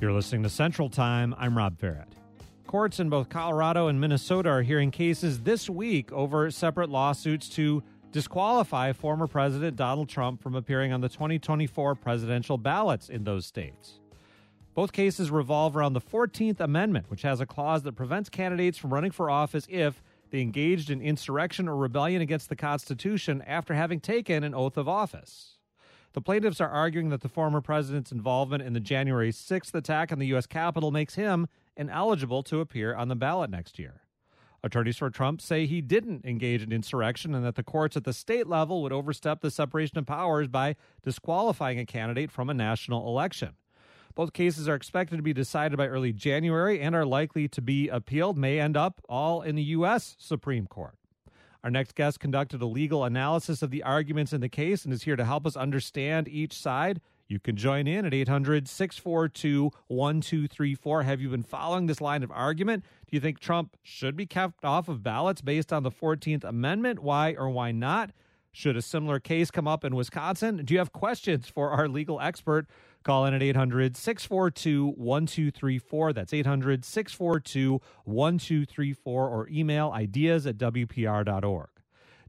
You're listening to Central Time. I'm Rob Ferrett. Courts in both Colorado and Minnesota are hearing cases this week over separate lawsuits to disqualify former President Donald Trump from appearing on the 2024 presidential ballots in those states. Both cases revolve around the 14th Amendment, which has a clause that prevents candidates from running for office if they engaged in insurrection or rebellion against the Constitution after having taken an oath of office. The plaintiffs are arguing that the former president's involvement in the January 6th attack on the U.S. Capitol makes him ineligible to appear on the ballot next year. Attorneys for Trump say he didn't engage in insurrection and that the courts at the state level would overstep the separation of powers by disqualifying a candidate from a national election. Both cases are expected to be decided by early January and are likely to be appealed, may end up all in the U.S. Supreme Court. Our next guest conducted a legal analysis of the arguments in the case and is here to help us understand each side. You can join in at 800 642 1234. Have you been following this line of argument? Do you think Trump should be kept off of ballots based on the 14th Amendment? Why or why not? Should a similar case come up in Wisconsin? Do you have questions for our legal expert? Call in at 800 642 1234. That's 800 642 1234 or email ideas at WPR.org.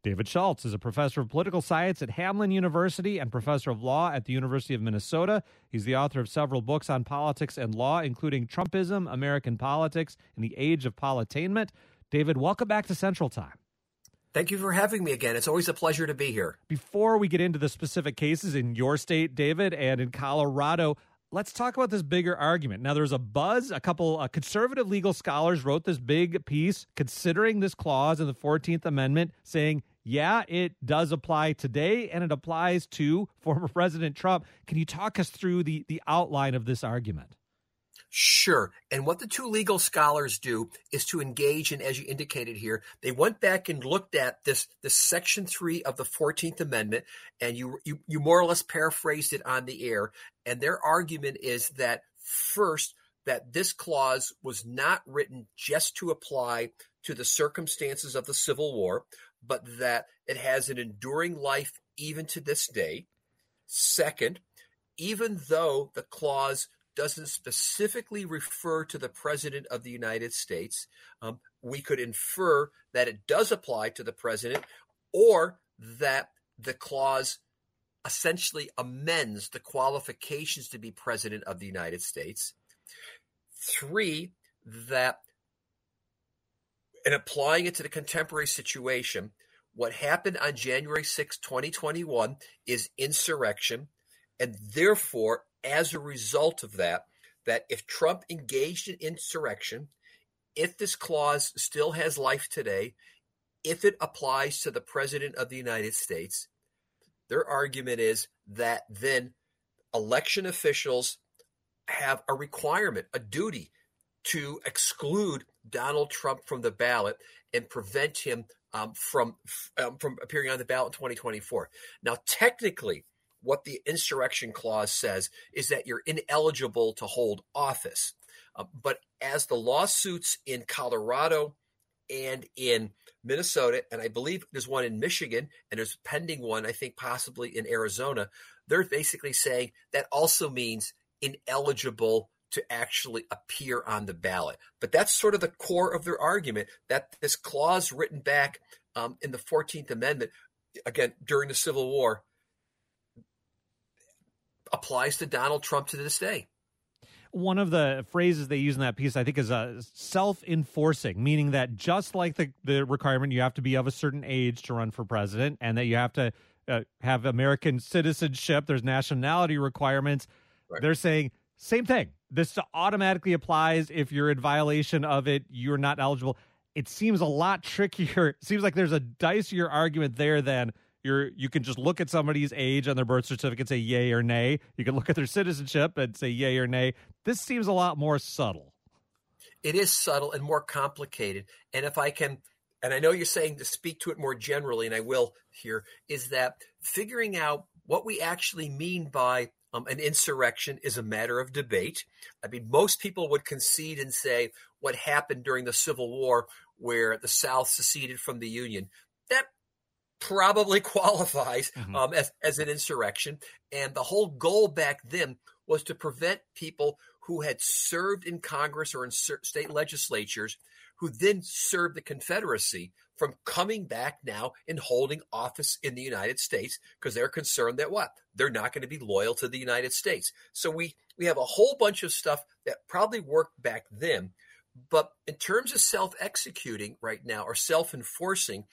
David Schultz is a professor of political science at Hamline University and professor of law at the University of Minnesota. He's the author of several books on politics and law, including Trumpism, American Politics, and the Age of Politainment. David, welcome back to Central Time. Thank you for having me again. It's always a pleasure to be here. Before we get into the specific cases in your state, David, and in Colorado, let's talk about this bigger argument. Now, there's a buzz. A couple uh, conservative legal scholars wrote this big piece considering this clause in the 14th Amendment, saying yeah, it does apply today and it applies to former President Trump. Can you talk us through the, the outline of this argument? Sure. And what the two legal scholars do is to engage in, as you indicated here, they went back and looked at this, this section three of the 14th Amendment, and you, you, you more or less paraphrased it on the air. And their argument is that first, that this clause was not written just to apply to the circumstances of the Civil War, but that it has an enduring life even to this day. Second, even though the clause doesn't specifically refer to the President of the United States, um, we could infer that it does apply to the President or that the clause essentially amends the qualifications to be President of the United States. Three, that and applying it to the contemporary situation, what happened on January 6, 2021 is insurrection. And therefore, as a result of that, that if Trump engaged in insurrection, if this clause still has life today, if it applies to the President of the United States, their argument is that then election officials have a requirement, a duty to exclude Donald Trump from the ballot and prevent him um, from um, from appearing on the ballot in 2024. Now, technically, what the insurrection clause says is that you're ineligible to hold office. Uh, but as the lawsuits in Colorado and in Minnesota, and I believe there's one in Michigan, and there's a pending one, I think possibly in Arizona, they're basically saying that also means ineligible to actually appear on the ballot. But that's sort of the core of their argument that this clause written back um, in the 14th Amendment, again, during the Civil War, applies to Donald Trump to this day. One of the phrases they use in that piece, I think, is uh, self enforcing, meaning that just like the, the requirement, you have to be of a certain age to run for president and that you have to uh, have American citizenship, there's nationality requirements. Right. They're saying same thing. This automatically applies if you're in violation of it, you're not eligible. It seems a lot trickier. It seems like there's a dicier argument there than you're you can just look at somebody's age on their birth certificate and say yay or nay. You can look at their citizenship and say yay or nay. This seems a lot more subtle. It is subtle and more complicated. And if I can and I know you're saying to speak to it more generally, and I will here, is that figuring out what we actually mean by um, an insurrection is a matter of debate. I mean, most people would concede and say what happened during the Civil War, where the South seceded from the Union, that probably qualifies mm-hmm. um, as, as an insurrection. And the whole goal back then was to prevent people who had served in Congress or in state legislatures, who then served the Confederacy from coming back now and holding office in the United States because they're concerned that what? They're not going to be loyal to the United States. So we we have a whole bunch of stuff that probably worked back then, but in terms of self-executing right now or self-enforcing,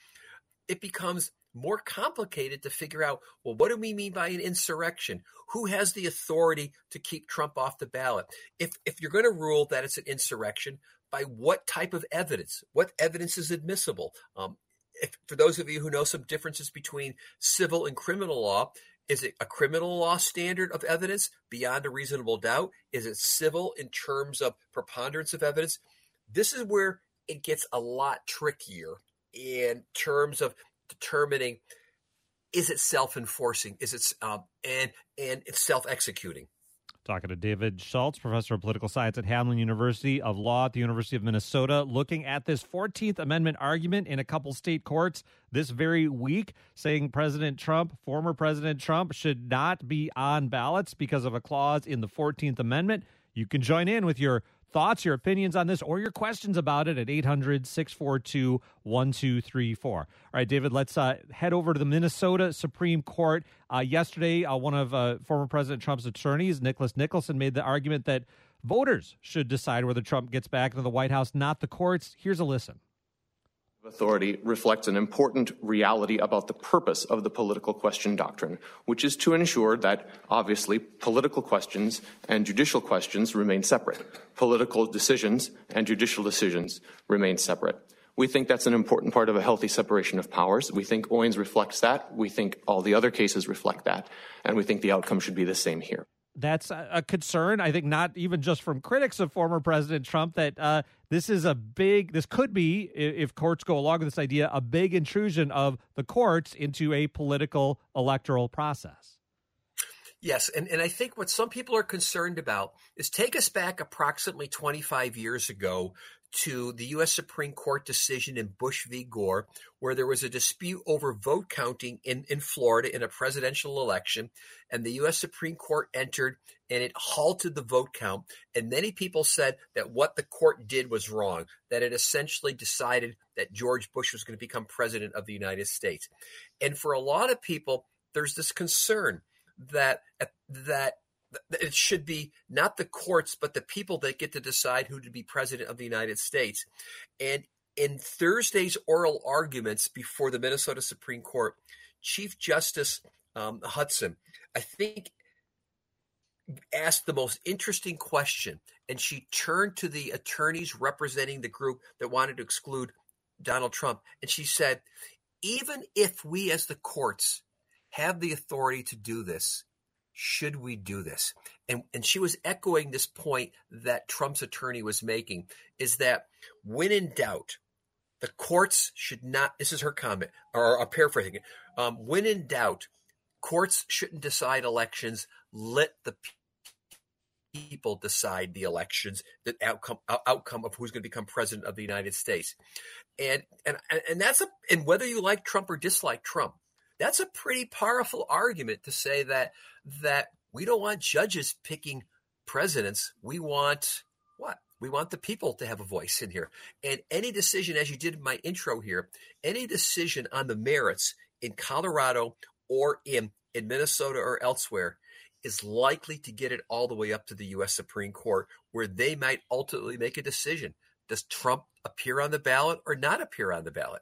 it becomes more complicated to figure out well what do we mean by an insurrection who has the authority to keep trump off the ballot if if you're going to rule that it's an insurrection by what type of evidence? What evidence is admissible? Um, if, for those of you who know some differences between civil and criminal law, is it a criminal law standard of evidence beyond a reasonable doubt? Is it civil in terms of preponderance of evidence? This is where it gets a lot trickier in terms of determining is it self-enforcing is it um, and and it's self-executing Talking to David Schultz, professor of political science at Hamline University of Law at the University of Minnesota, looking at this 14th Amendment argument in a couple state courts this very week, saying President Trump, former President Trump, should not be on ballots because of a clause in the 14th Amendment. You can join in with your thoughts, your opinions on this, or your questions about it at 800 642 1234. All right, David, let's uh, head over to the Minnesota Supreme Court. Uh, yesterday, uh, one of uh, former President Trump's attorneys, Nicholas Nelson, made the argument that voters should decide whether Trump gets back into the White House, not the courts. Here's a listen authority reflects an important reality about the purpose of the political question doctrine, which is to ensure that, obviously, political questions and judicial questions remain separate. Political decisions and judicial decisions remain separate. We think that's an important part of a healthy separation of powers. We think Owens reflects that. We think all the other cases reflect that. And we think the outcome should be the same here that's a concern. I think not even just from critics of former President Trump that uh, this is a big. This could be, if courts go along with this idea, a big intrusion of the courts into a political electoral process. Yes, and, and I think what some people are concerned about is take us back approximately 25 years ago to the U.S. Supreme Court decision in Bush v. Gore, where there was a dispute over vote counting in, in Florida in a presidential election. And the U.S. Supreme Court entered and it halted the vote count. And many people said that what the court did was wrong, that it essentially decided that George Bush was going to become president of the United States. And for a lot of people, there's this concern that that it should be not the courts, but the people that get to decide who to be president of the United States. And in Thursday's oral arguments before the Minnesota Supreme Court, Chief Justice um, Hudson, I think, asked the most interesting question. And she turned to the attorneys representing the group that wanted to exclude Donald Trump. And she said, even if we as the courts have the authority to do this, should we do this? And, and she was echoing this point that Trump's attorney was making is that when in doubt, the courts should not, this is her comment, or I'm paraphrasing it. Um, when in doubt, courts shouldn't decide elections. Let the people decide the elections, the outcome outcome of who's going to become president of the United States. And and and that's a and whether you like Trump or dislike Trump, that's a pretty powerful argument to say that that we don't want judges picking presidents. We want what? We want the people to have a voice in here. And any decision, as you did in my intro here, any decision on the merits in Colorado or in, in Minnesota or elsewhere is likely to get it all the way up to the U.S. Supreme Court, where they might ultimately make a decision. Does Trump appear on the ballot or not appear on the ballot?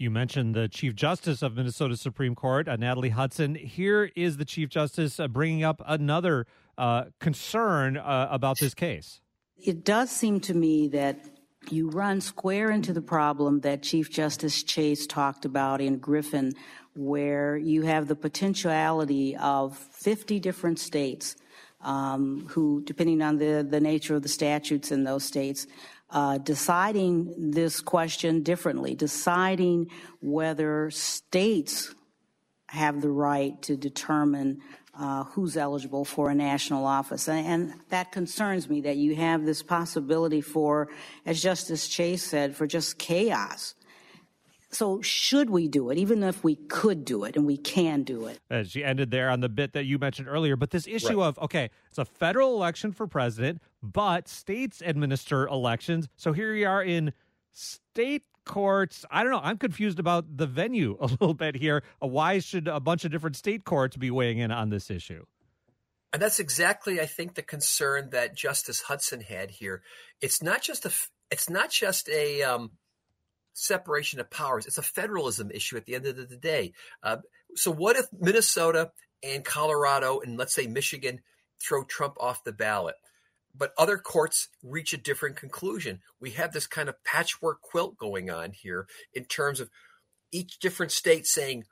You mentioned the Chief Justice of Minnesota Supreme Court, uh, Natalie Hudson. Here is the Chief Justice uh, bringing up another uh, concern uh, about this case. It does seem to me that you run square into the problem that Chief Justice Chase talked about in Griffin, where you have the potentiality of 50 different states um, who, depending on the, the nature of the statutes in those states, deciding this question differently, deciding whether states have the right to determine uh, who's eligible for a national office. And, and, that concerns me that you have this possibility for, as Justice Chase said, for just chaos. So, should we do it, even if we could do it and we can do it? Uh, she ended there on the bit that you mentioned earlier. But this issue right. of, okay, it's a federal election for president, but states administer elections. So here we are in state courts. I don't know. I'm confused about the venue a little bit here. Uh, why should a bunch of different state courts be weighing in on this issue? And that's exactly, I think, the concern that Justice Hudson had here. It's not just a, it's not just a um, separation of powers. It's a federalism issue at the end of the day. Uh, so, what if Minnesota and Colorado and let's say Michigan throw Trump off the ballot? but other courts reach a different conclusion. We have this kind of patchwork quilt going on here in terms of each different state saying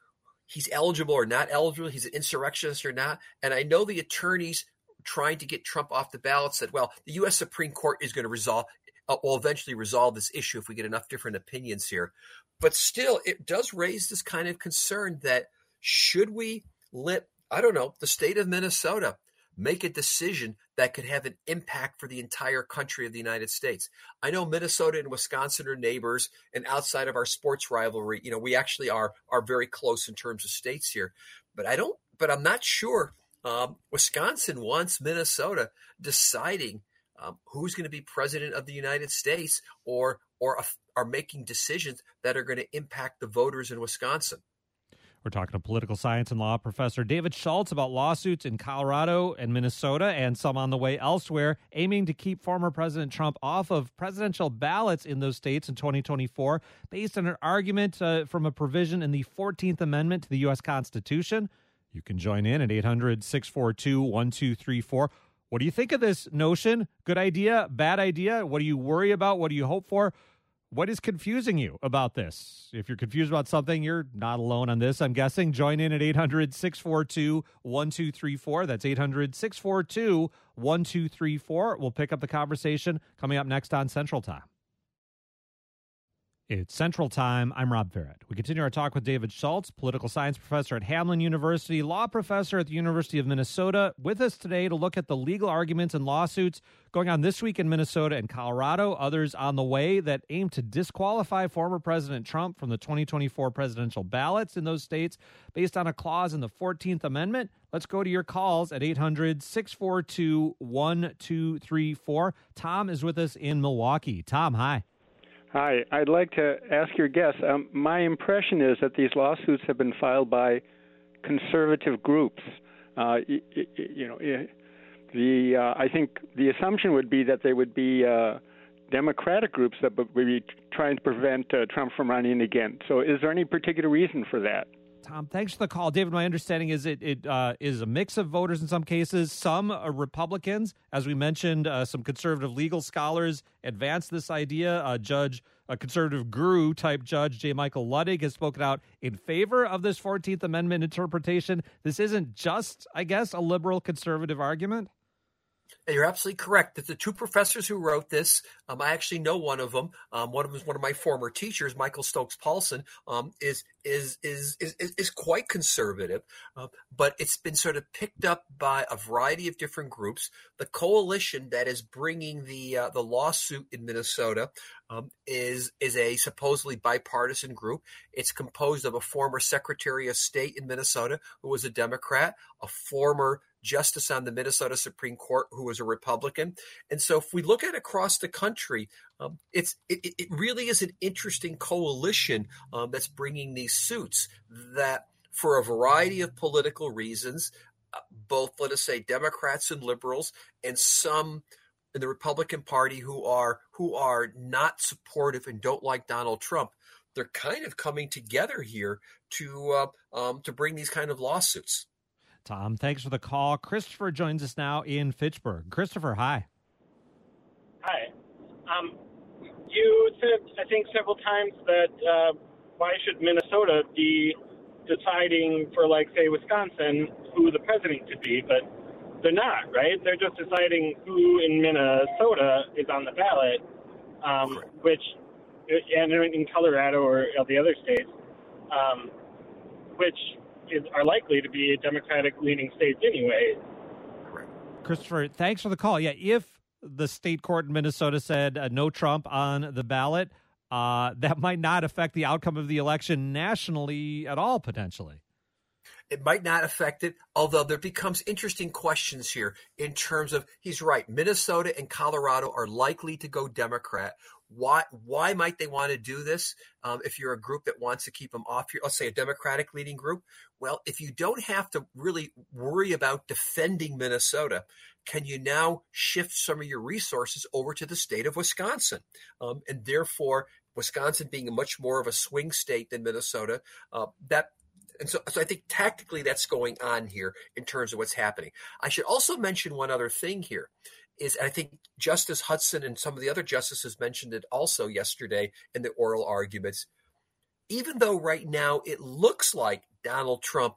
he's eligible or not eligible, he's an insurrectionist or not. And I know the attorneys trying to get Trump off the ballot said, well, the U.S. Supreme Court is going to resolve, uh, will eventually resolve this issue if we get enough different opinions here. But still, it does raise this kind of concern that should we let, I don't know, the state of Minnesota make a decision that could have an impact for the entire country of the United States. I know Minnesota and Wisconsin are neighbors, and outside of our sports rivalry, you know, we actually are are very close in terms of states here. But I don't. But I'm not sure. Um, Wisconsin wants Minnesota deciding um, who's going to be president of the United States, or or are making decisions that are going to impact the voters in Wisconsin. We're talking to political science and law professor David Schultz about lawsuits in Colorado and Minnesota and some on the way elsewhere, aiming to keep former President Trump off of presidential ballots in those states in 2024, based on an argument uh, from a provision in the 14th Amendment to the U.S. Constitution. You can join in at 800 642 1234. What do you think of this notion? Good idea? Bad idea? What do you worry about? What do you hope for? What is confusing you about this? If you're confused about something, you're not alone on this, I'm guessing. Join in at 800 642 1234. That's 800 642 1234. We'll pick up the conversation coming up next on Central Time. It's Central Time. I'm Rob Ferrett. We continue our talk with David Schultz, political science professor at Hamline University, law professor at the University of Minnesota, with us today to look at the legal arguments and lawsuits going on this week in Minnesota and Colorado, others on the way that aim to disqualify former President Trump from the 2024 presidential ballots in those states based on a clause in the 14th Amendment. Let's go to your calls at 800 642 1234. Tom is with us in Milwaukee. Tom, hi. Hi, I'd like to ask your guest. Um, my impression is that these lawsuits have been filed by conservative groups. Uh, you, you, know, the uh, I think the assumption would be that they would be uh, Democratic groups that would be trying to prevent uh, Trump from running again. So, is there any particular reason for that? Tom, thanks for the call, David. My understanding is it, it uh, is a mix of voters in some cases. Some are Republicans, as we mentioned. Uh, some conservative legal scholars advanced this idea. A judge, a conservative guru type judge, J. Michael Luttig, has spoken out in favor of this Fourteenth Amendment interpretation. This isn't just, I guess, a liberal conservative argument. You're absolutely correct. That the two professors who wrote this, um, I actually know one of them. Um, one of them is one of my former teachers, Michael Stokes Paulsen, um, is, is, is is is quite conservative, uh, but it's been sort of picked up by a variety of different groups. The coalition that is bringing the uh, the lawsuit in Minnesota um, is is a supposedly bipartisan group. It's composed of a former Secretary of State in Minnesota who was a Democrat, a former justice on the Minnesota Supreme Court who was a Republican. And so, if we look at across the country, um, it's it, it, really is an interesting coalition um, that's bringing these suits that, for a variety of political reasons, uh, both let us say Democrats and liberals, and some in the Republican Party who are who are not supportive and don't like Donald Trump. They're kind of coming together here to uh, um, to bring these kind of lawsuits. Tom, thanks for the call. Christopher joins us now in Fitchburg. Christopher, hi. Hi. Um, you said, I think, several times that uh, why should Minnesota be deciding for, like, say, Wisconsin, who the president could be, but they're not, right? They're just deciding who in Minnesota is on the ballot, um, which, and in Colorado or the other states, um, which is, are likely to be Democratic leaning states anyway. Christopher, thanks for the call. Yeah, if the state court in Minnesota said uh, no Trump on the ballot, uh, that might not affect the outcome of the election nationally at all, potentially. It might not affect it, although there becomes interesting questions here in terms of he's right. Minnesota and Colorado are likely to go Democrat. Why? Why might they want to do this? Um, if you're a group that wants to keep them off here, let's say a Democratic leading group. Well, if you don't have to really worry about defending Minnesota, can you now shift some of your resources over to the state of Wisconsin? Um, and therefore, Wisconsin being much more of a swing state than Minnesota, uh, that and so, so I think tactically that's going on here in terms of what's happening. I should also mention one other thing here is I think Justice Hudson and some of the other justices mentioned it also yesterday in the oral arguments. Even though right now it looks like Donald Trump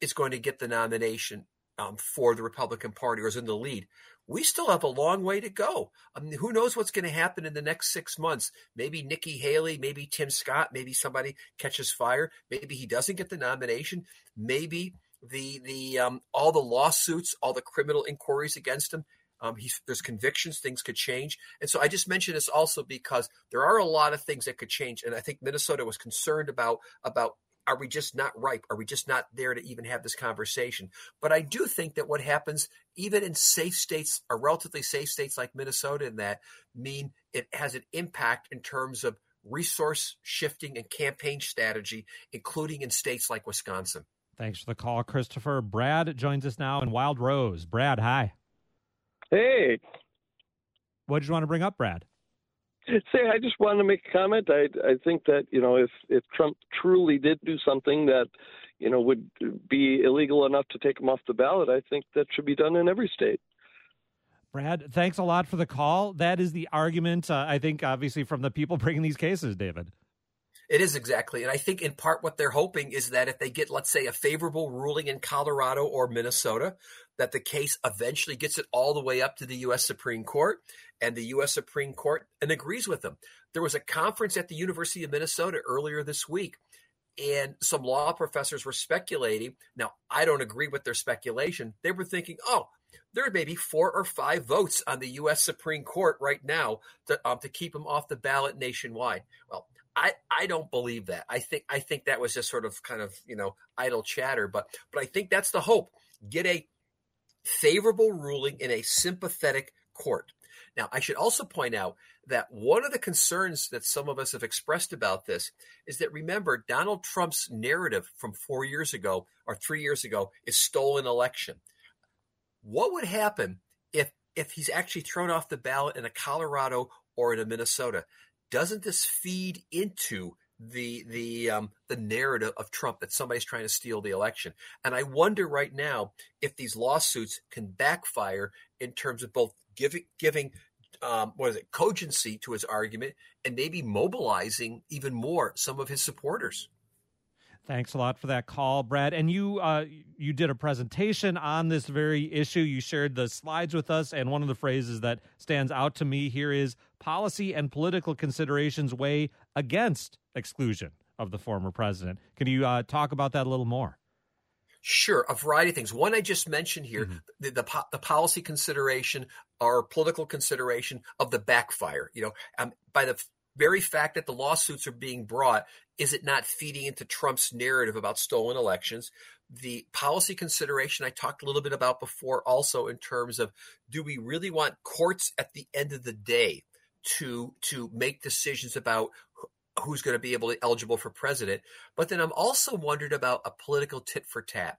is going to get the nomination um, for the Republican Party or is in the lead, we still have a long way to go. I mean, who knows what's going to happen in the next six months? Maybe Nikki Haley, maybe Tim Scott, maybe somebody catches fire. Maybe he doesn't get the nomination. Maybe the the um, all the lawsuits, all the criminal inquiries against him. Um, there's convictions, things could change, and so I just mentioned this also because there are a lot of things that could change, and I think Minnesota was concerned about about are we just not ripe? Are we just not there to even have this conversation? But I do think that what happens, even in safe states, or relatively safe states like Minnesota, in that mean it has an impact in terms of resource shifting and campaign strategy, including in states like Wisconsin. Thanks for the call, Christopher. Brad joins us now in Wild Rose. Brad, hi. Hey. What did you want to bring up, Brad? Say, I just wanted to make a comment. I I think that you know if if Trump truly did do something that you know would be illegal enough to take him off the ballot, I think that should be done in every state. Brad, thanks a lot for the call. That is the argument, uh, I think, obviously, from the people bringing these cases, David. It is exactly. And I think in part what they're hoping is that if they get, let's say, a favorable ruling in Colorado or Minnesota, that the case eventually gets it all the way up to the U.S. Supreme Court and the U.S. Supreme Court and agrees with them. There was a conference at the University of Minnesota earlier this week, and some law professors were speculating. Now, I don't agree with their speculation. They were thinking, oh, there may be four or five votes on the U.S. Supreme Court right now to, um, to keep them off the ballot nationwide. Well, I, I don't believe that. I think I think that was just sort of kind of you know idle chatter. But but I think that's the hope. Get a favorable ruling in a sympathetic court. Now, I should also point out that one of the concerns that some of us have expressed about this is that remember, Donald Trump's narrative from four years ago or three years ago is stolen election. What would happen if if he's actually thrown off the ballot in a Colorado or in a Minnesota? Doesn't this feed into the the um, the narrative of Trump that somebody's trying to steal the election. And I wonder right now if these lawsuits can backfire in terms of both giving giving um, what is it cogency to his argument and maybe mobilizing even more some of his supporters. Thanks a lot for that call, Brad. And you uh, you did a presentation on this very issue. You shared the slides with us, and one of the phrases that stands out to me here is policy and political considerations weigh against exclusion of the former president. Can you uh, talk about that a little more? Sure, a variety of things. One I just mentioned here, mm-hmm. the, the, the policy consideration or political consideration of the backfire. You know, um, by the very fact that the lawsuits are being brought, is it not feeding into Trump's narrative about stolen elections? The policy consideration I talked a little bit about before, also in terms of do we really want courts at the end of the day to to make decisions about who's going to be able to eligible for president? But then I'm also wondered about a political tit for tat.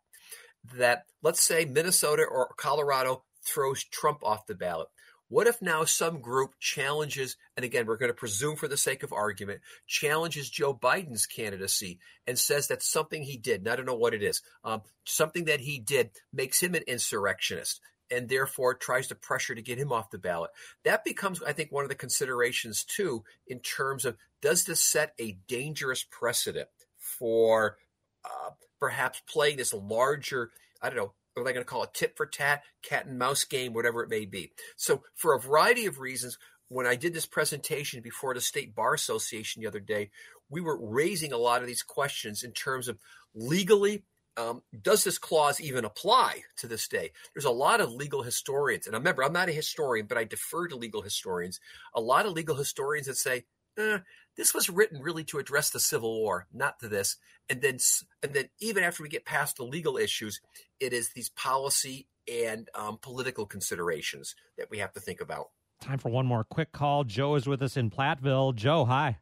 That let's say Minnesota or Colorado throws Trump off the ballot. What if now some group challenges, and again, we're going to presume for the sake of argument, challenges Joe Biden's candidacy and says that something he did, and I don't know what it is, um, something that he did makes him an insurrectionist and therefore tries to pressure to get him off the ballot. That becomes, I think, one of the considerations too, in terms of does this set a dangerous precedent for uh, perhaps playing this larger, I don't know, are they going to call it tit for tat, cat and mouse game, whatever it may be? So, for a variety of reasons, when I did this presentation before the State Bar Association the other day, we were raising a lot of these questions in terms of legally. Um, does this clause even apply to this day? There's a lot of legal historians, and remember, I'm not a historian, but I defer to legal historians. A lot of legal historians that say eh, this was written really to address the Civil War, not to this. And then, and then even after we get past the legal issues, it is these policy and um, political considerations that we have to think about. Time for one more quick call. Joe is with us in Platteville. Joe, hi.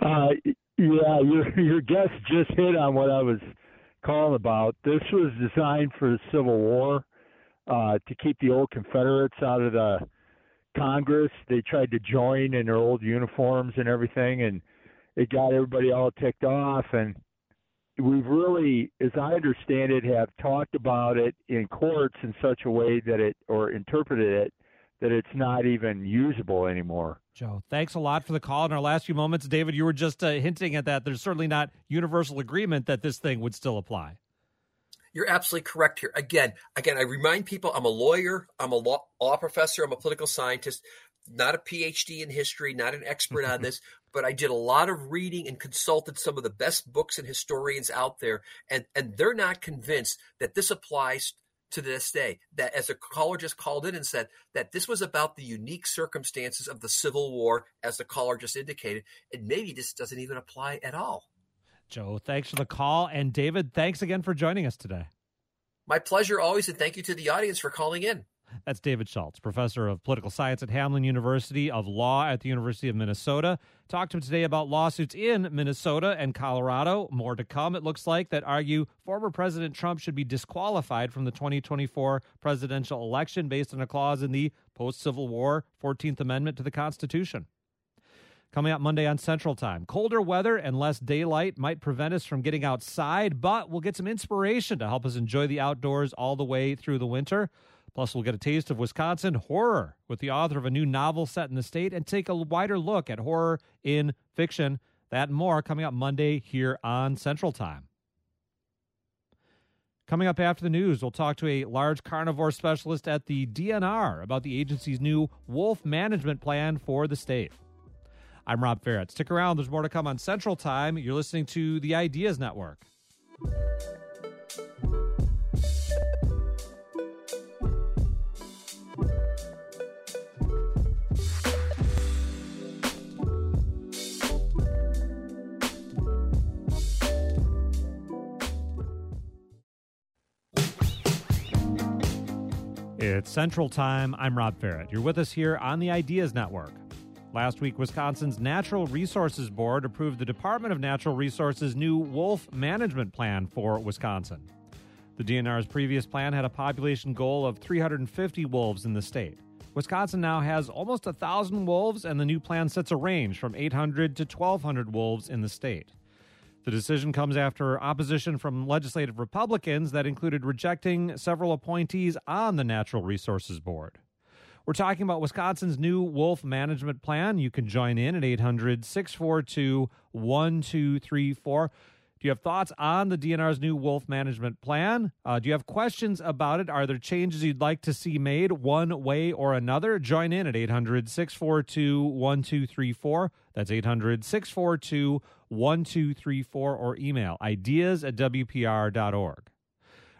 Uh, yeah, your your guest just hit on what I was calling about. This was designed for the Civil War uh, to keep the old Confederates out of the Congress. They tried to join in their old uniforms and everything, and it got everybody all ticked off. And we've really, as I understand it, have talked about it in courts in such a way that it, or interpreted it, that it's not even usable anymore. Joe, thanks a lot for the call. In our last few moments, David, you were just uh, hinting at that. There's certainly not universal agreement that this thing would still apply. You're absolutely correct here. Again, again, I remind people I'm a lawyer, I'm a law, law professor, I'm a political scientist, not a PhD in history, not an expert on this, but I did a lot of reading and consulted some of the best books and historians out there, and and they're not convinced that this applies to this day. That as a caller just called in and said that this was about the unique circumstances of the Civil War, as the caller just indicated, and maybe this doesn't even apply at all. Joe, thanks for the call. And David, thanks again for joining us today. My pleasure always, and thank you to the audience for calling in. That's David Schultz, professor of political science at Hamline University of Law at the University of Minnesota. Talked to him today about lawsuits in Minnesota and Colorado. More to come, it looks like, that argue former President Trump should be disqualified from the 2024 presidential election based on a clause in the post Civil War 14th Amendment to the Constitution. Coming up Monday on Central Time. Colder weather and less daylight might prevent us from getting outside, but we'll get some inspiration to help us enjoy the outdoors all the way through the winter. Plus, we'll get a taste of Wisconsin horror with the author of a new novel set in the state and take a wider look at horror in fiction. That and more coming up Monday here on Central Time. Coming up after the news, we'll talk to a large carnivore specialist at the DNR about the agency's new wolf management plan for the state. I'm Rob Ferrett. Stick around, there's more to come on Central Time. You're listening to the Ideas Network. It's Central Time. I'm Rob Ferrett. You're with us here on the Ideas Network. Last week, Wisconsin's Natural Resources Board approved the Department of Natural Resources' new wolf management plan for Wisconsin. The DNR's previous plan had a population goal of 350 wolves in the state. Wisconsin now has almost 1,000 wolves, and the new plan sets a range from 800 to 1,200 wolves in the state. The decision comes after opposition from legislative Republicans that included rejecting several appointees on the Natural Resources Board. We're talking about Wisconsin's new wolf management plan. You can join in at 800 642 1234. Do you have thoughts on the DNR's new wolf management plan? Uh, do you have questions about it? Are there changes you'd like to see made one way or another? Join in at 800 642 1234. That's 800 642 1234 or email ideas at WPR.org.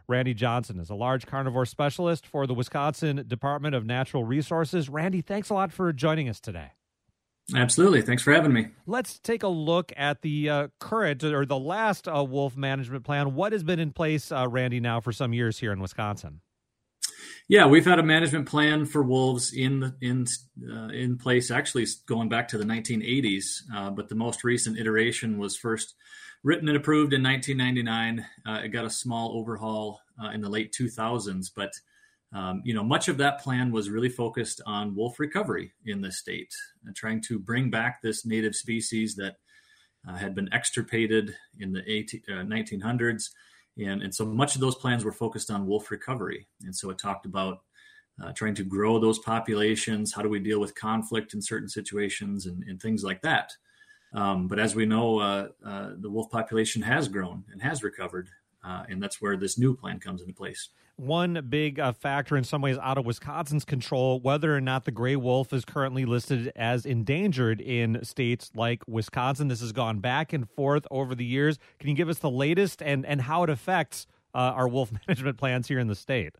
Randy Johnson is a large carnivore specialist for the Wisconsin Department of Natural Resources. Randy, thanks a lot for joining us today. Absolutely. Thanks for having me. Let's take a look at the uh, current or the last uh, wolf management plan. What has been in place, uh, Randy, now for some years here in Wisconsin? Yeah, we've had a management plan for wolves in in uh, in place actually going back to the 1980s, uh, but the most recent iteration was first written and approved in 1999. Uh, it got a small overhaul uh, in the late 2000s, but um, you know much of that plan was really focused on wolf recovery in the state, uh, trying to bring back this native species that uh, had been extirpated in the 18, 1900s, uh, and and so much of those plans were focused on wolf recovery, and so it talked about. Uh, trying to grow those populations. How do we deal with conflict in certain situations and, and things like that? Um, but as we know, uh, uh, the wolf population has grown and has recovered, uh, and that's where this new plan comes into place. One big uh, factor, in some ways, out of Wisconsin's control, whether or not the gray wolf is currently listed as endangered in states like Wisconsin. This has gone back and forth over the years. Can you give us the latest and and how it affects uh, our wolf management plans here in the state?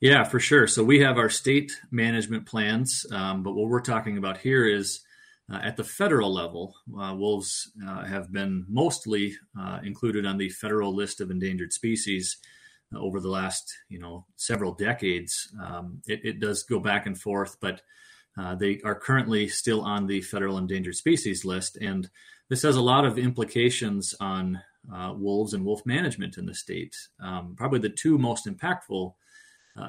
Yeah, for sure. So we have our state management plans, um, but what we're talking about here is Uh, at the federal level, uh, wolves uh, have been mostly uh, included on the federal list of endangered species uh, over the last, you know, several decades. Um, it, it, does go back and forth, but uh, they are currently still on the federal endangered species list, and this has a lot of implications on wolves and wolf management in the state. Um, probably the two most impactful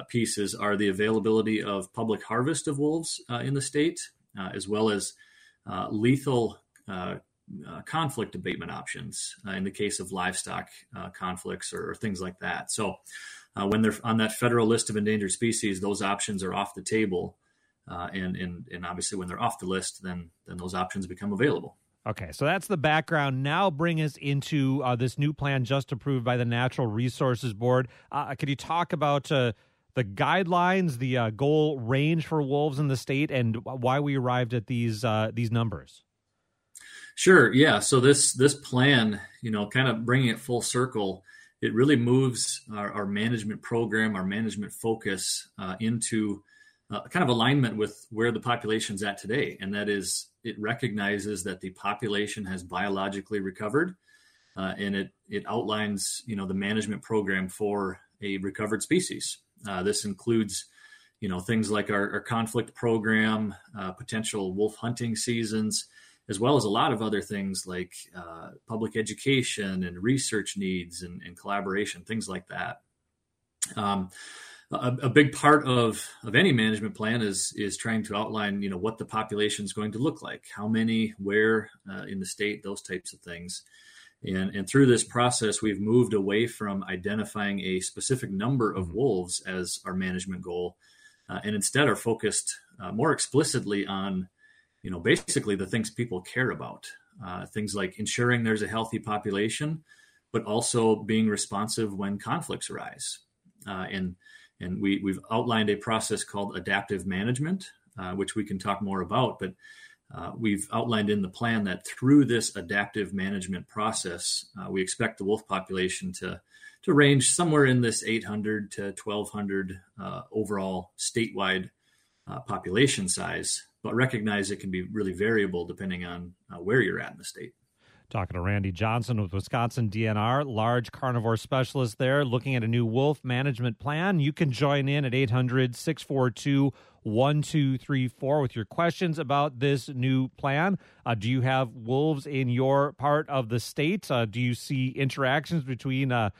pieces are the availability of public harvest of wolves in the state, as well as uh, lethal uh, uh, conflict abatement options in the case of livestock conflicts or, or, things like that. So, when they're on that federal list of endangered species, those options are off the table. Uh, and, and and obviously when they're off the list, then then those options become available. Okay, so that's the background. Now bring us into uh, this new plan just approved by the Natural Resources Board. Uh, could you talk about the guidelines, the uh, goal range for wolves in the state, and why we arrived at these uh, these numbers. Sure. Yeah. So this this plan, you know, kind of bringing it full circle, it really moves our, our management program, our management focus uh, into uh, kind of alignment with where the population's at today, and that is it recognizes that the population has biologically recovered, uh, and it it outlines you know the management program for a recovered species. Uh, this includes, you know, things like our, our conflict program, uh, potential wolf hunting seasons, as well as a lot of other things like uh, public education and research needs and, and collaboration, things like that. Um, a, a, big part of, of any management plan is is trying to outline, you know, what the population is going to look like, how many, where uh, in the state, those types of things. And, and through this process, we've moved away from identifying a specific number of mm-hmm. wolves as our management goal, uh, and instead are focused uh, more explicitly on, you know, basically the things people care about, uh, things like ensuring there's a healthy population, but also being responsive when conflicts arise. Uh, and and we we've outlined a process called adaptive management, uh, which we can talk more about, but uh, we've outlined in the plan that through this adaptive management process, uh, we expect the wolf population to to range somewhere in this 800 to 1200 uh, overall statewide uh, population size, but recognize it can be really variable depending on uh, where you're at in the state. Talking to Randy Johnson with Wisconsin DNR, large carnivore specialist there, looking at a new wolf management plan. You can join in at 800 642 1234 with your questions about this new plan. Uh, do you have wolves in your part of the state? Uh, do you see interactions between uh,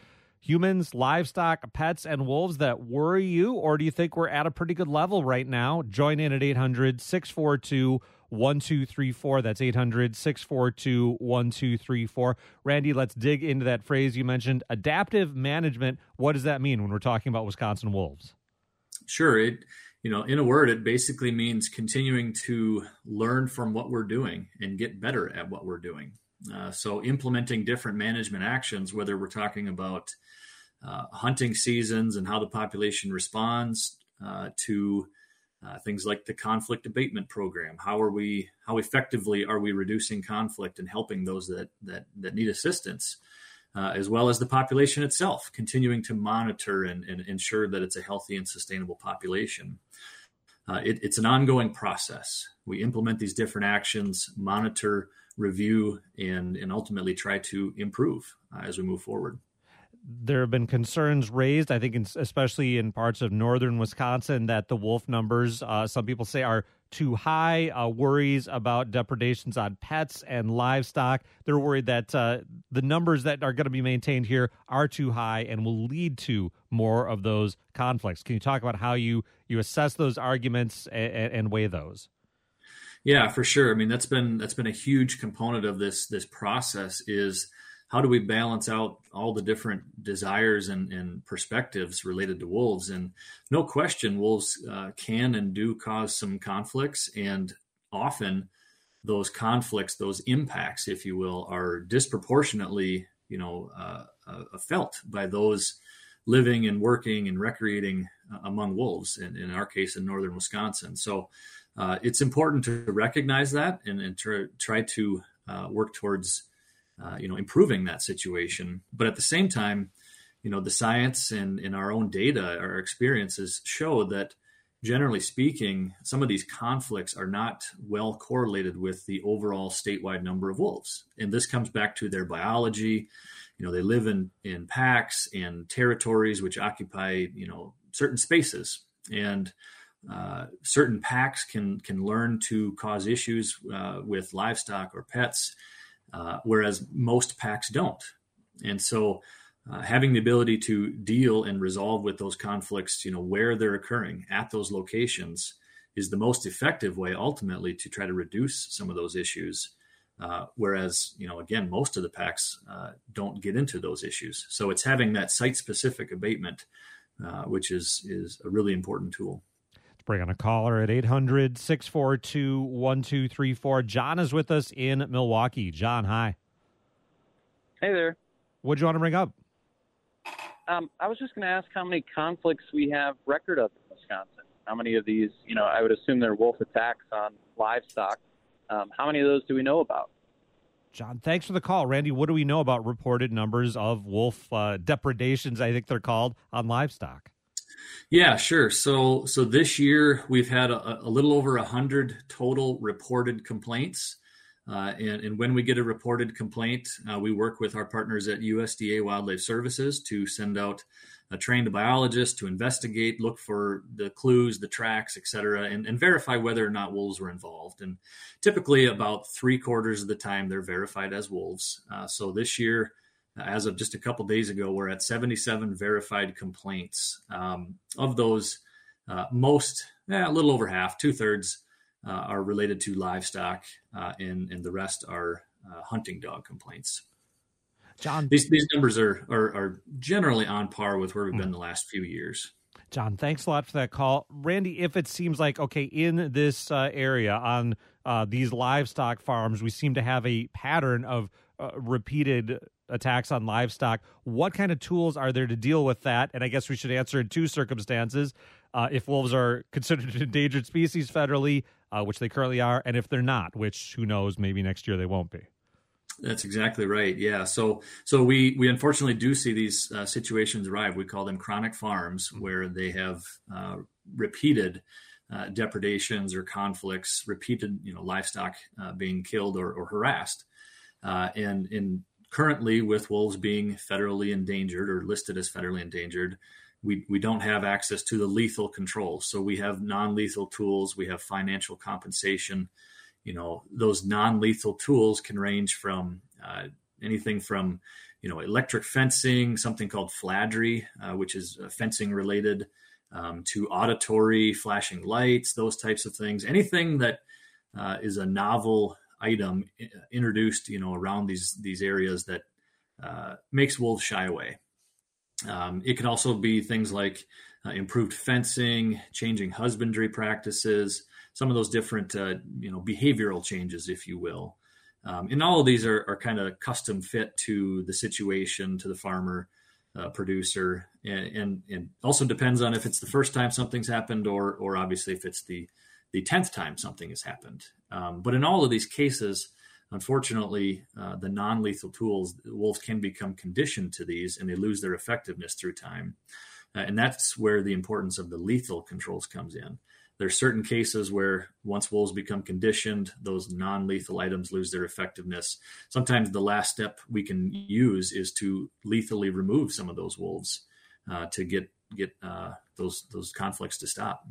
humans, livestock, pets, and wolves that worry you? Or do you think we're at a pretty good level right now? Join in at 800 642 1234. That's 800 642 1234. Randy, let's dig into that phrase you mentioned adaptive management. What does that mean when we're talking about Wisconsin wolves? Sure. It you know, in a word, it basically means continuing to learn from what we're doing and get better at what we're doing. Uh, so, implementing different management actions, whether we're talking about uh, hunting seasons and how the population responds uh, to uh, things like the conflict abatement program. How are we? How effectively are we reducing conflict and helping those that that that need assistance? Uh, as well as the population itself, continuing to monitor and, and ensure that it's a healthy and sustainable population. Uh, it, it's an ongoing process. We implement these different actions, monitor, review, and, and ultimately try to improve uh, as we move forward there have been concerns raised, I think, in, especially in parts of northern Wisconsin, that the wolf numbers, uh, some people say, are too high. Uh, worries about depredations on pets and livestock. They're worried that uh, the numbers that are going to be maintained here are too high and will lead to more of those conflicts. Can you talk about how you you assess those arguments and, and weigh those? Yeah, for sure. I mean, that's been that's been a huge component of this this process is how do we balance out all the different desires and, and perspectives related to wolves? And no question, wolves uh, can and do cause some conflicts, and often those conflicts, those impacts, if you will, are disproportionately, you know, uh, uh, felt by those living and working and recreating uh, among wolves. In, in our case, in northern Wisconsin, so. Uh, it's important to recognize that and, and try, try to uh, work towards uh, you know, improving that situation. But at the same time, you know, the science and, in our own data, our experiences show that generally speaking, some of these conflicts are not well correlated with the overall statewide number of wolves. And this comes back to their biology. You know, they live in, in packs and territories which occupy, you know, certain spaces. And uh, certain packs can can learn to cause issues uh, with livestock or pets, uh, whereas most packs don't. And so, uh, having the ability to deal and resolve with those conflicts, you know, where they're occurring at those locations, is the most effective way ultimately to try to reduce some of those issues. Uh, whereas, you know, again, most of the packs uh, don't get into those issues. So it's having that site-specific abatement, which is is a really important tool bring on a caller at 800 642 1234. John is with us in Milwaukee. John, hi. Hey there. What do you want to bring up? Um, I was just going to ask how many conflicts we have record of in Wisconsin. How many of these, you know, I would assume they're wolf attacks on livestock. Um, how many of those do we know about? John, thanks for the call. Randy, what do we know about reported numbers of wolf uh, depredations, I think they're called, on livestock? Yeah, sure. So so this year we've had a, a little over hundred total reported complaints. Uh, and, and, when we get a reported complaint, uh, we work with our partners at USDA Wildlife Services to send out a trained biologist to investigate, look for the clues, the tracks, et cetera, and, and verify whether or not wolves were involved. And typically, about three quarters of the time, they're verified as wolves. Uh, so this year, as of just a couple days ago, we're at 77 verified complaints. Um, of those, uh, most, eh, a little over half, two thirds, uh, are related to livestock, uh, and and the rest are uh, hunting dog complaints. John, these these numbers are, are, are generally on par with where we've been the last few years. John, thanks a lot for that call, Randy. If it seems like okay in this uh, area on uh, these livestock farms, we seem to have a pattern of repeated attacks on livestock. What kind of tools are there to deal with that? And I guess we should answer in two circumstances: uh, if wolves are considered an endangered species federally, uh, which they currently are, and if they're not, which who knows, maybe next year they won't be. That's exactly right. Yeah. So so we we unfortunately do see these uh, situations arrive. We call them chronic farms, where they have uh, repeated. Uh, depredations or conflicts, repeated, you know, livestock uh, being killed or, or harassed, and in currently with wolves being federally endangered or listed as federally endangered we, we don't have access to the lethal controls. So we have non-lethal tools we have financial compensation. You know those non-lethal tools can range from uh, anything from you know electric fencing something called fladry uh, which is uh, fencing related um, to auditory flashing lights those types of things. Anything that uh, is a novel item introduced, you know, around these these areas that uh, makes wolves shy away. Um, it can also be things like uh, improved fencing, changing husbandry practices, some of those different, uh, you know, behavioral changes, if you will. Um, and all of these are, are kind of custom fit to the situation, to the farmer, uh, producer, and, and, and also depends on if it's the first time something's happened, or or obviously if it's the the tenth time something has happened. Um, but in all of these cases, unfortunately, uh, the non lethal tools, wolves can become conditioned to these and they lose their effectiveness through time. Uh, and that's where the importance of the lethal controls comes in. There are certain cases where once wolves become conditioned, those non lethal items lose their effectiveness. Sometimes the last step we can use is to lethally remove some of those wolves uh, to get get uh, those those conflicts to stop.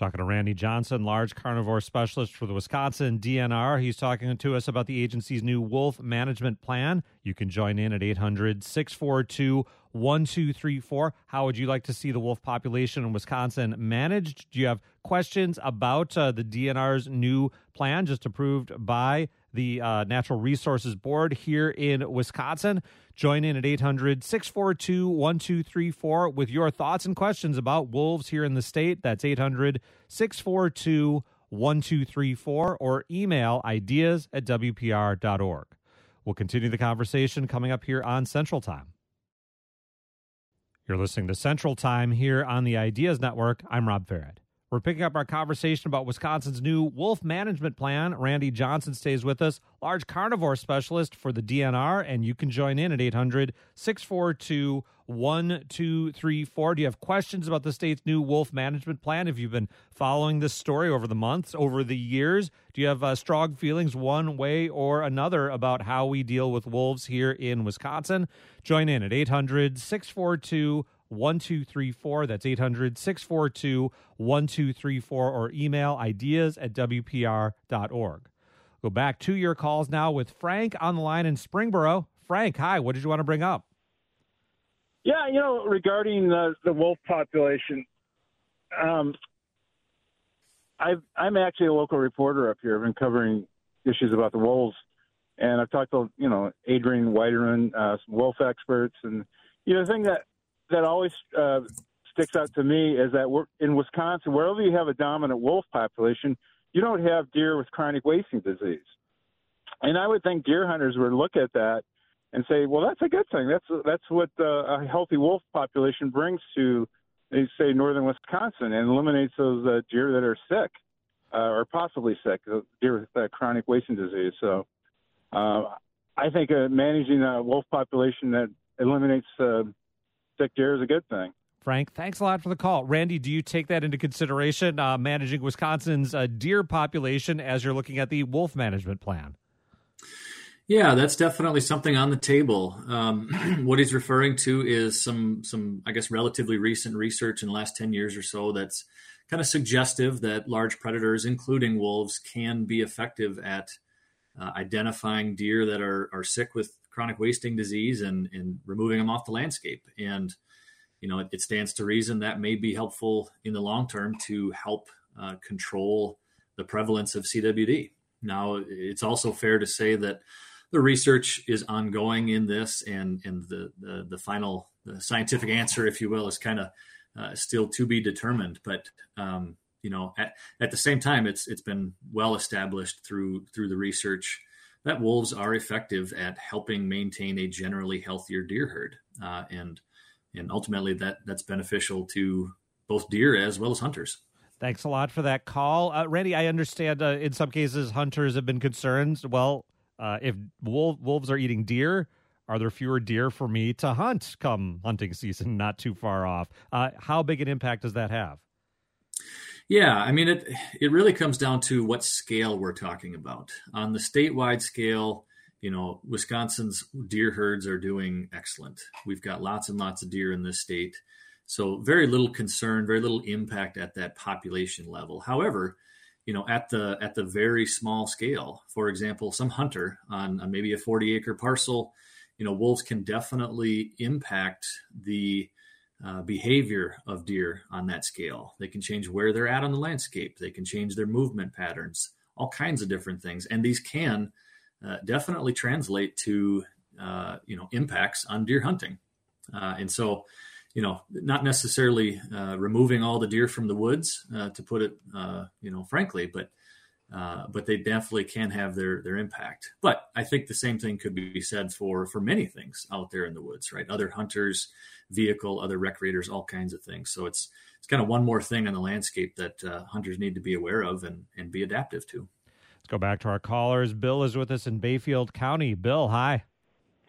Talking to Randy Johnson, large carnivore specialist for the Wisconsin DNR. He's talking to us about the agency's new wolf management plan. You can join in at 800 642 1234. How would you like to see the wolf population in Wisconsin managed? Do you have questions about uh, the DNR's new plan just approved by the uh, Natural Resources Board here in Wisconsin? Join in at 800 642 1234 with your thoughts and questions about wolves here in the state. That's 800 642 1234 or email ideas at WPR.org. We'll continue the conversation coming up here on Central Time. You're listening to Central Time here on the Ideas Network. I'm Rob Ferrett. We're picking up our conversation about Wisconsin's new wolf management plan. Randy Johnson stays with us, large carnivore specialist for the DNR, and you can join in at 800 642 1234. Do you have questions about the state's new wolf management plan? If you've been following this story over the months, over the years, do you have uh, strong feelings one way or another about how we deal with wolves here in Wisconsin? Join in at 800 642 1234. That's 800 642 1234 or email ideas at WPR.org. Go back to your calls now with Frank on the line in Springboro. Frank, hi. What did you want to bring up? Yeah, you know, regarding the, the wolf population, um, i am actually a local reporter up here. I've been covering issues about the wolves, and I've talked to you know Adrian Wydeven, uh, some wolf experts, and you know the thing that that always uh, sticks out to me is that we're in Wisconsin, wherever you have a dominant wolf population, you don't have deer with chronic wasting disease. And I would think deer hunters would look at that and say, well, that's a good thing. That's that's what uh, a healthy wolf population brings to, say, northern Wisconsin, and eliminates those uh, deer that are sick uh, or possibly sick, uh, deer with uh, chronic wasting disease. So, uh, I think uh, managing a wolf population that eliminates sick deer is a good thing. Frank, thanks a lot for the call. Randy, do you take that into consideration, uh, managing Wisconsin's uh, deer population as you're looking at the wolf management plan? Yeah, that's definitely something on the table. Um, what he's referring to is some some I guess relatively recent research in the last ten years or so that's kind of suggestive that large predators, including wolves, can be effective at uh, identifying deer that are are sick with chronic wasting disease and and removing them off the landscape. And you know, it, it stands to reason that may be helpful in the long term to help uh, control the prevalence of CWD. Now, it's also fair to say that the research is ongoing in this, and and the the, the final the scientific answer, if you will, is kind of uh, still to be determined. But um, you know, at, at the same time, it's it's been well established through through the research that wolves are effective at helping maintain a generally healthier deer herd, uh, and and ultimately that that's beneficial to both deer as well as hunters. Thanks a lot for that call, uh, Randy. I understand uh, in some cases hunters have been concerned. Well, uh, if wolves are eating deer, are there fewer deer for me to hunt come hunting season? Not too far off. Uh, how big an impact does that have? Yeah, I mean it. It really comes down to what scale we're talking about. On the statewide scale, you know, Wisconsin's deer herds are doing excellent. We've got lots and lots of deer in this state, so very little concern, very little impact at that population level. However, you know at the at the very small scale for example some hunter on, on maybe a 40 acre parcel you know wolves can definitely impact the uh, behavior of deer on that scale. They can change where they're at on the landscape. They can change their movement patterns all kinds of different things. And these can uh, definitely translate to uh, you know impacts on deer hunting. Uh, and so you know, not necessarily uh, removing all the deer from the woods, uh, to put it, you know, frankly, but uh, but they definitely can have their their impact. But I think the same thing could be said for for many things out there in the woods, right? Other hunters, vehicle, other recreators, all kinds of things. So it's it's kind of one more thing on the landscape that uh, hunters need to be aware of and and be adaptive to. Let's go back to our callers. Bill is with us in Bayfield County. Bill, hi.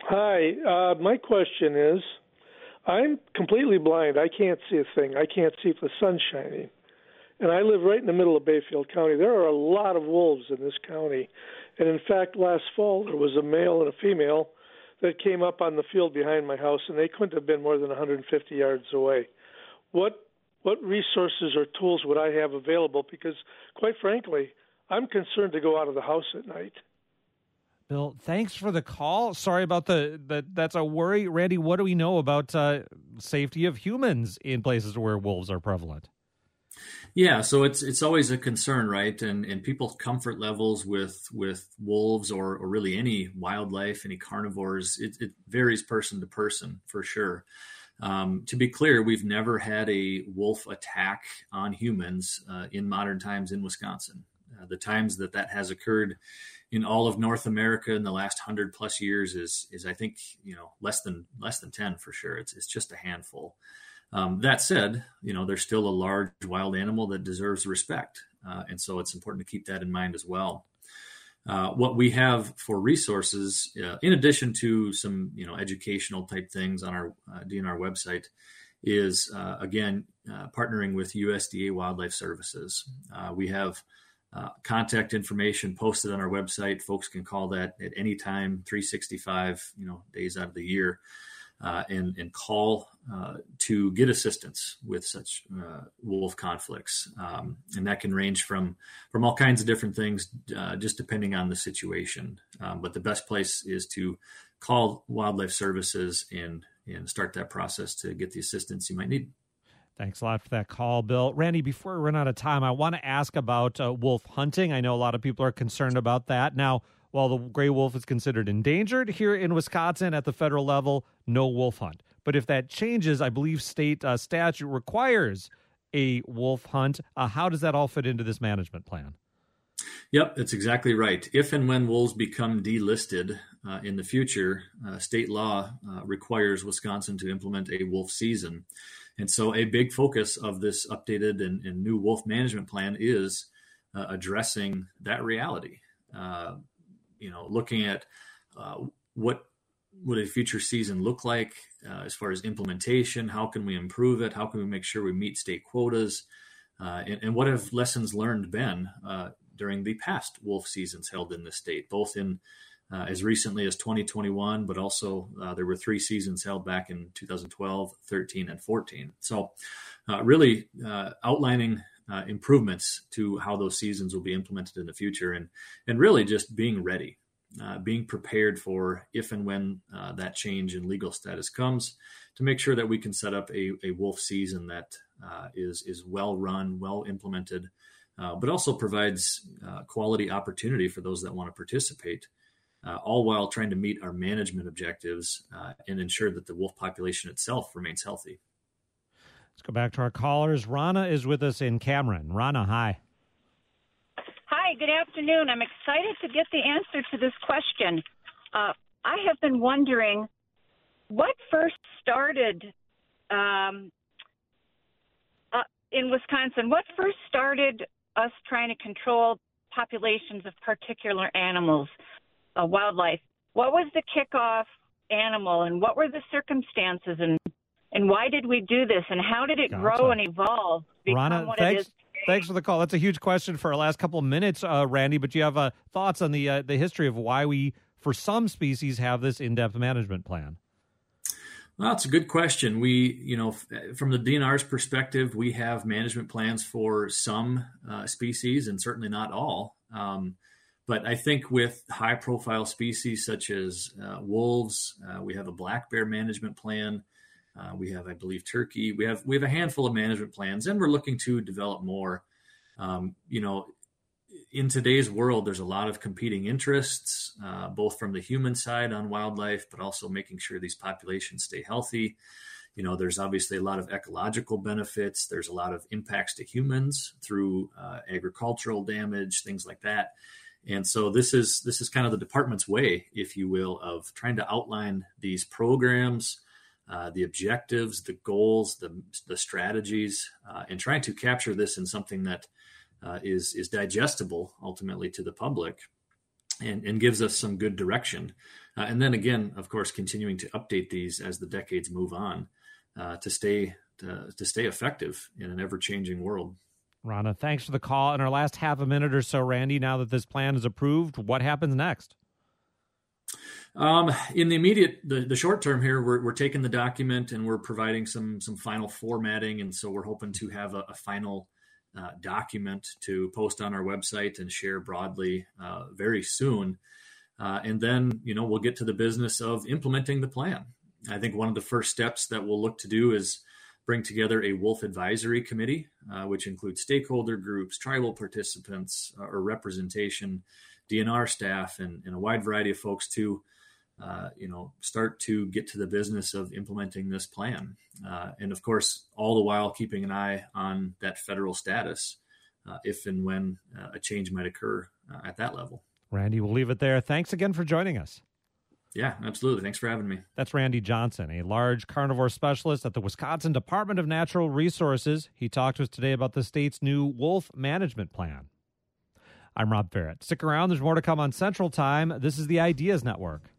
Hi. Uh, my question is I'm completely blind. I can't see a thing. I can't see if the sun's shining. And I live right in the middle of Bayfield County. There are a lot of wolves in this county. And in fact, last fall there was a male and a female that came up on the field behind my house, and they couldn't have been more than 150 yards away. What what resources or tools would I have available? Because quite frankly, I'm concerned to go out of the house at night. Bill, thanks for the call. Sorry about the that. That's a worry, Randy. What do we know about uh, safety of humans in places where wolves are prevalent? Yeah, so it's it's always a concern, right? And and people's comfort levels with with wolves or or really any wildlife, any carnivores, it, it varies person to person for sure. Um, to be clear, we've never had a wolf attack on humans uh, in modern times in Wisconsin. Uh, the times that that has occurred in all of North America in the last hundred plus years is is I think you know less than less than ten for sure. It's it's just a handful. Um, that said, you know there's still a large wild animal that deserves respect, uh, and so it's important to keep that in mind as well. uh, what we have for resources, uh, in addition to some you know educational type things on our uh, DNR website, is uh, again uh, partnering with USDA Wildlife Services. We have contact information posted on our website. Folks can call that at any time, 365 you know days out of the year uh, and, and call uh, to get assistance with such uh, wolf conflicts. Um, and that can range from, from all kinds of different things, uh, just depending on the situation. Um, but the best place is to call Wildlife Services and, and start that process to get the assistance you might need. Thanks a lot for that call, Bill. Randy, before we run out of time, I want to ask about uh, wolf hunting. I know a lot of people are concerned about that. Now, while the gray wolf is considered endangered here in Wisconsin at the federal level, no wolf hunt. But if that changes, I believe state uh, statute requires a wolf hunt. Uh, how does that all fit into this management plan? Yep, that's exactly right. If and when wolves become delisted uh, in the future, uh, state law uh, requires Wisconsin to implement a wolf season. And so, a big focus of this updated and, and new wolf management plan is uh, addressing that reality. You know, looking at uh, what would a future season look like uh, as far as implementation? How can we improve it? How can we make sure we meet state quotas? Uh, and, and, what have lessons learned been uh, during the past wolf seasons held in the state, both in uh, as recently as 2021, but also uh, there were three seasons held back in 2012, 13, and 14. So, really outlining uh, improvements to how those seasons will be implemented in the future, and and really just being ready, uh, being prepared for if and when uh, that change in legal status comes, to make sure that we can set up a, a wolf season that uh, is is well run, well implemented, uh, but also provides uh, quality opportunity for those that want to participate. all while trying to meet our management objectives and ensure that the wolf population itself remains healthy. Let's go back to our callers. Rana is with us in Cameron. Rana, hi. Hi, good afternoon. I'm excited to get the answer to this question. Uh, I have been wondering what first started um, uh, in Wisconsin, what first started us trying to control populations of particular animals, uh, wildlife? What was the kickoff animal and what were the circumstances and and why did we do this and how did it gotcha. grow and evolve Rana, thanks, thanks for the call. That's a huge question for our last couple of minutes, uh, Randy. But you have uh, thoughts on the uh, the history of why we, for some species, have this in depth management plan? Well, that's a good question. We, you know, from the DNR's perspective, we have management plans for some uh, species and certainly not all. Um, but I think with high profile species such as uh, wolves, uh, we have a black bear management plan. Uh, we have, I believe, Turkey. We have we have a handful of management plans, and we're looking to develop more. Um, you know, in today's world, there's a lot of competing interests, uh, both from the human side on wildlife, but also making sure these populations stay healthy. You know, there's obviously a lot of ecological benefits. There's a lot of impacts to humans through uh, agricultural damage, things like that. And so this is this is kind of the department's way, if you will, of trying to outline these programs uh, the objectives, the goals, the, the strategies, uh, and trying to capture this in something that uh, is is digestible ultimately to the public, and, and gives us some good direction. Uh, and then again, of course, continuing to update these as the decades move on uh, to stay to, to stay effective in an ever changing world. Rana, thanks for the call. In our last half a minute or so, Randy, now that this plan is approved, what happens next? Um, in the immediate, the, the short term here, we're, we're taking the document and we're providing some some final formatting, and so we're hoping to have a, a final uh, document to post on our website and share broadly uh, very soon. Uh, and then, you know, we'll get to the business of implementing the plan. I think one of the first steps that we'll look to do is bring together a wolf advisory committee, uh, which includes stakeholder groups, tribal participants, uh, or representation, DNR staff, and, and, a wide variety of folks to uh, you know, start to get to the business of implementing this plan. Uh, and of course, all the while keeping an eye on that federal status uh, if and when uh, a change might occur uh, at that level. Randy, we'll leave it there. Thanks again for joining us. Yeah, absolutely. Thanks for having me. That's Randy Johnson, a large carnivore specialist at the Wisconsin Department of Natural Resources. He talked to us today about the state's new wolf management plan. I'm Rob Ferrett. Stick around, there's more to come on Central Time. This is the Ideas Network.